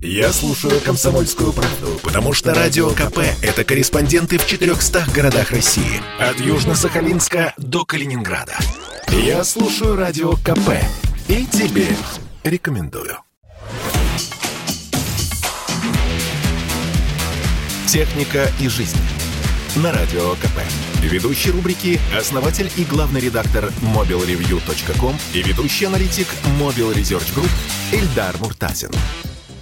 Я слушаю «Комсомольскую правду», потому что «Радио КП» — это корреспонденты в 400 городах России. От Южно-Сахалинска до Калининграда. Я слушаю «Радио КП» и тебе рекомендую. «Техника и жизнь» на Радио КП. Ведущий рубрики – основатель и главный редактор mobilreview.com и ведущий аналитик Mobile Research Group Эльдар Муртазин.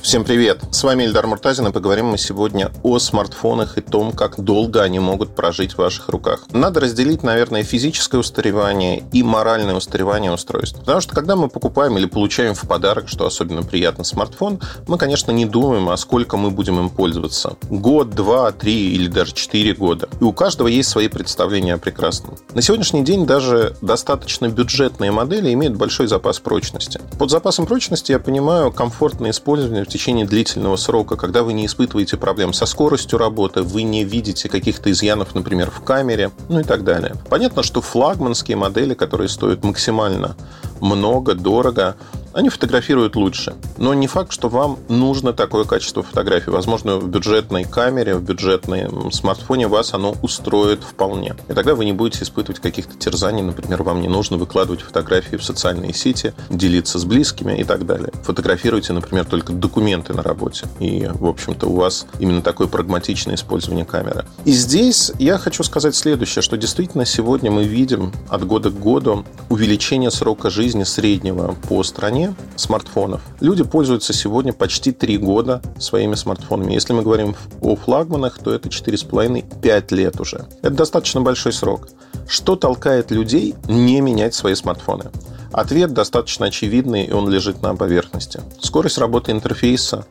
Всем привет! С вами Ильдар Муртазин, и поговорим мы сегодня о смартфонах и том, как долго они могут прожить в ваших руках. Надо разделить, наверное, физическое устаревание и моральное устаревание устройств. Потому что, когда мы покупаем или получаем в подарок, что особенно приятно, смартфон, мы, конечно, не думаем, а сколько мы будем им пользоваться. Год, два, три или даже четыре года. И у каждого есть свои представления о прекрасном. На сегодняшний день даже достаточно бюджетные модели имеют большой запас прочности. Под запасом прочности я понимаю комфортное использование в течение длительного срока, когда вы не испытываете проблем со скоростью работы, вы не видите каких-то изъянов, например, в камере, ну и так далее. Понятно, что флагманские модели, которые стоят максимально много, дорого, они фотографируют лучше. Но не факт, что вам нужно такое качество фотографии. Возможно, в бюджетной камере, в бюджетном смартфоне вас оно устроит вполне. И тогда вы не будете испытывать каких-то терзаний. Например, вам не нужно выкладывать фотографии в социальные сети, делиться с близкими и так далее. Фотографируйте, например, только документы на работе. И, в общем-то, у вас именно такое прагматичное использование камеры. И здесь я хочу сказать следующее, что действительно сегодня мы видим от года к году увеличение срока жизни среднего по стране смартфонов. Люди пользуются сегодня почти 3 года своими смартфонами. Если мы говорим о флагманах, то это 4,5-5 лет уже. Это достаточно большой срок. Что толкает людей не менять свои смартфоны? Ответ достаточно очевидный, и он лежит на поверхности. Скорость работы интерфейса,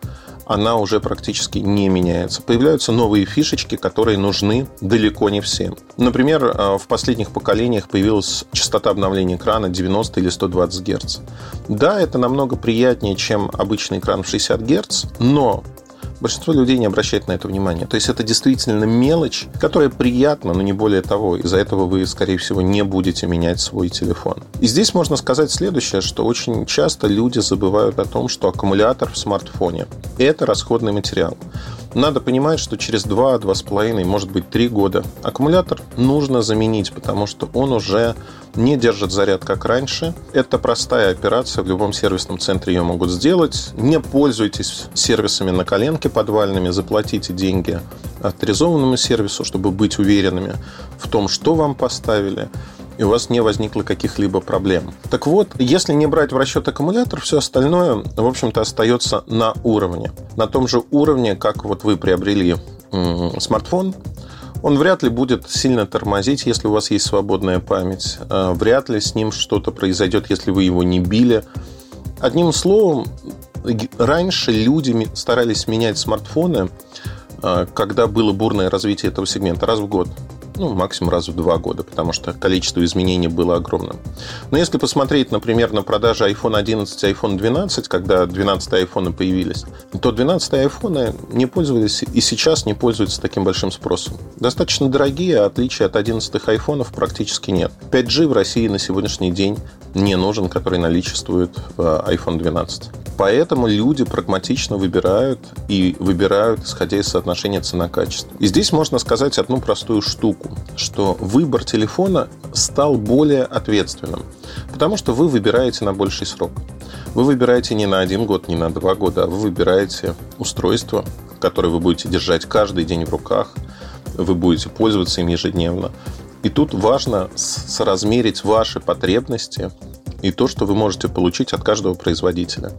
она уже практически не меняется. Появляются новые фишечки, которые нужны далеко не всем. Например, э, в последних поколениях появилась частота обновления экрана 90 или 120 Гц. Да, это намного приятнее, чем обычный экран в 60 Гц, но большинство людей не обращает на это внимания. То есть это действительно мелочь, которая приятна, но не более того. Из-за этого вы, скорее всего, не будете менять свой телефон. И здесь можно сказать следующее, что очень часто люди забывают о том, что аккумулятор в смартфоне – это расходный материал. Надо понимать, что через 2, 2,5, может быть 3 года аккумулятор нужно заменить, потому что он уже не держит заряд как раньше. Это простая операция, в любом сервисном центре ее могут сделать. Не пользуйтесь сервисами на коленке подвальными, заплатите деньги авторизованному сервису, чтобы быть уверенными в том, что вам поставили и у вас не возникло каких-либо проблем. Так вот, если не брать в расчет аккумулятор, все остальное, в общем-то, остается на уровне. На том же уровне, как вот вы приобрели смартфон, он вряд ли будет сильно тормозить, если у вас есть свободная память. А, вряд ли с ним что-то произойдет, если вы его не били. Одним словом, раньше люди старались менять смартфоны, а, когда было бурное развитие этого сегмента, раз в год ну, максимум раз в два года, потому что количество изменений было огромным. Но если посмотреть, например, на продажи iPhone 11 и iPhone 12, когда 12 iPhone появились, то 12 iPhone не пользовались и сейчас не пользуются таким большим спросом. Достаточно дорогие, а отличия от 11 iPhone практически нет. 5G в России на сегодняшний день не нужен, который наличествует в iPhone 12. Поэтому люди прагматично выбирают и выбирают, исходя из соотношения цена-качество. И здесь можно сказать одну простую штуку, что выбор телефона стал более ответственным, потому что вы выбираете на больший срок. Вы выбираете не на один год, не на два года, а вы выбираете устройство, которое вы будете держать каждый день в руках, вы будете пользоваться им ежедневно. И тут важно соразмерить ваши потребности и то, что вы можете получить от каждого производителя.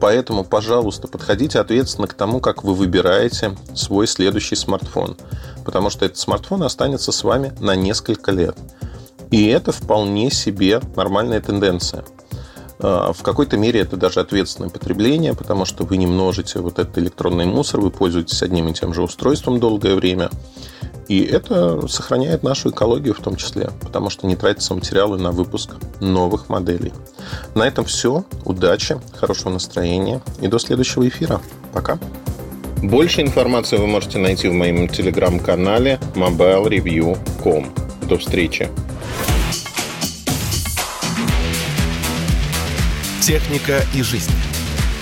Поэтому, пожалуйста, подходите ответственно к тому, как вы выбираете свой следующий смартфон. Потому что этот смартфон останется с вами на несколько лет. И это вполне себе нормальная тенденция. А, в какой-то мере это даже ответственное потребление, потому что вы не множите вот этот электронный мусор, вы пользуетесь одним и тем же устройством долгое время. И это сохраняет нашу экологию в том числе, потому что не тратятся материалы на выпуск новых моделей. На этом все. Удачи, хорошего настроения и до следующего эфира. Пока. Больше информации вы можете найти в моем телеграм-канале mobilereview.com. До встречи. Техника и жизнь.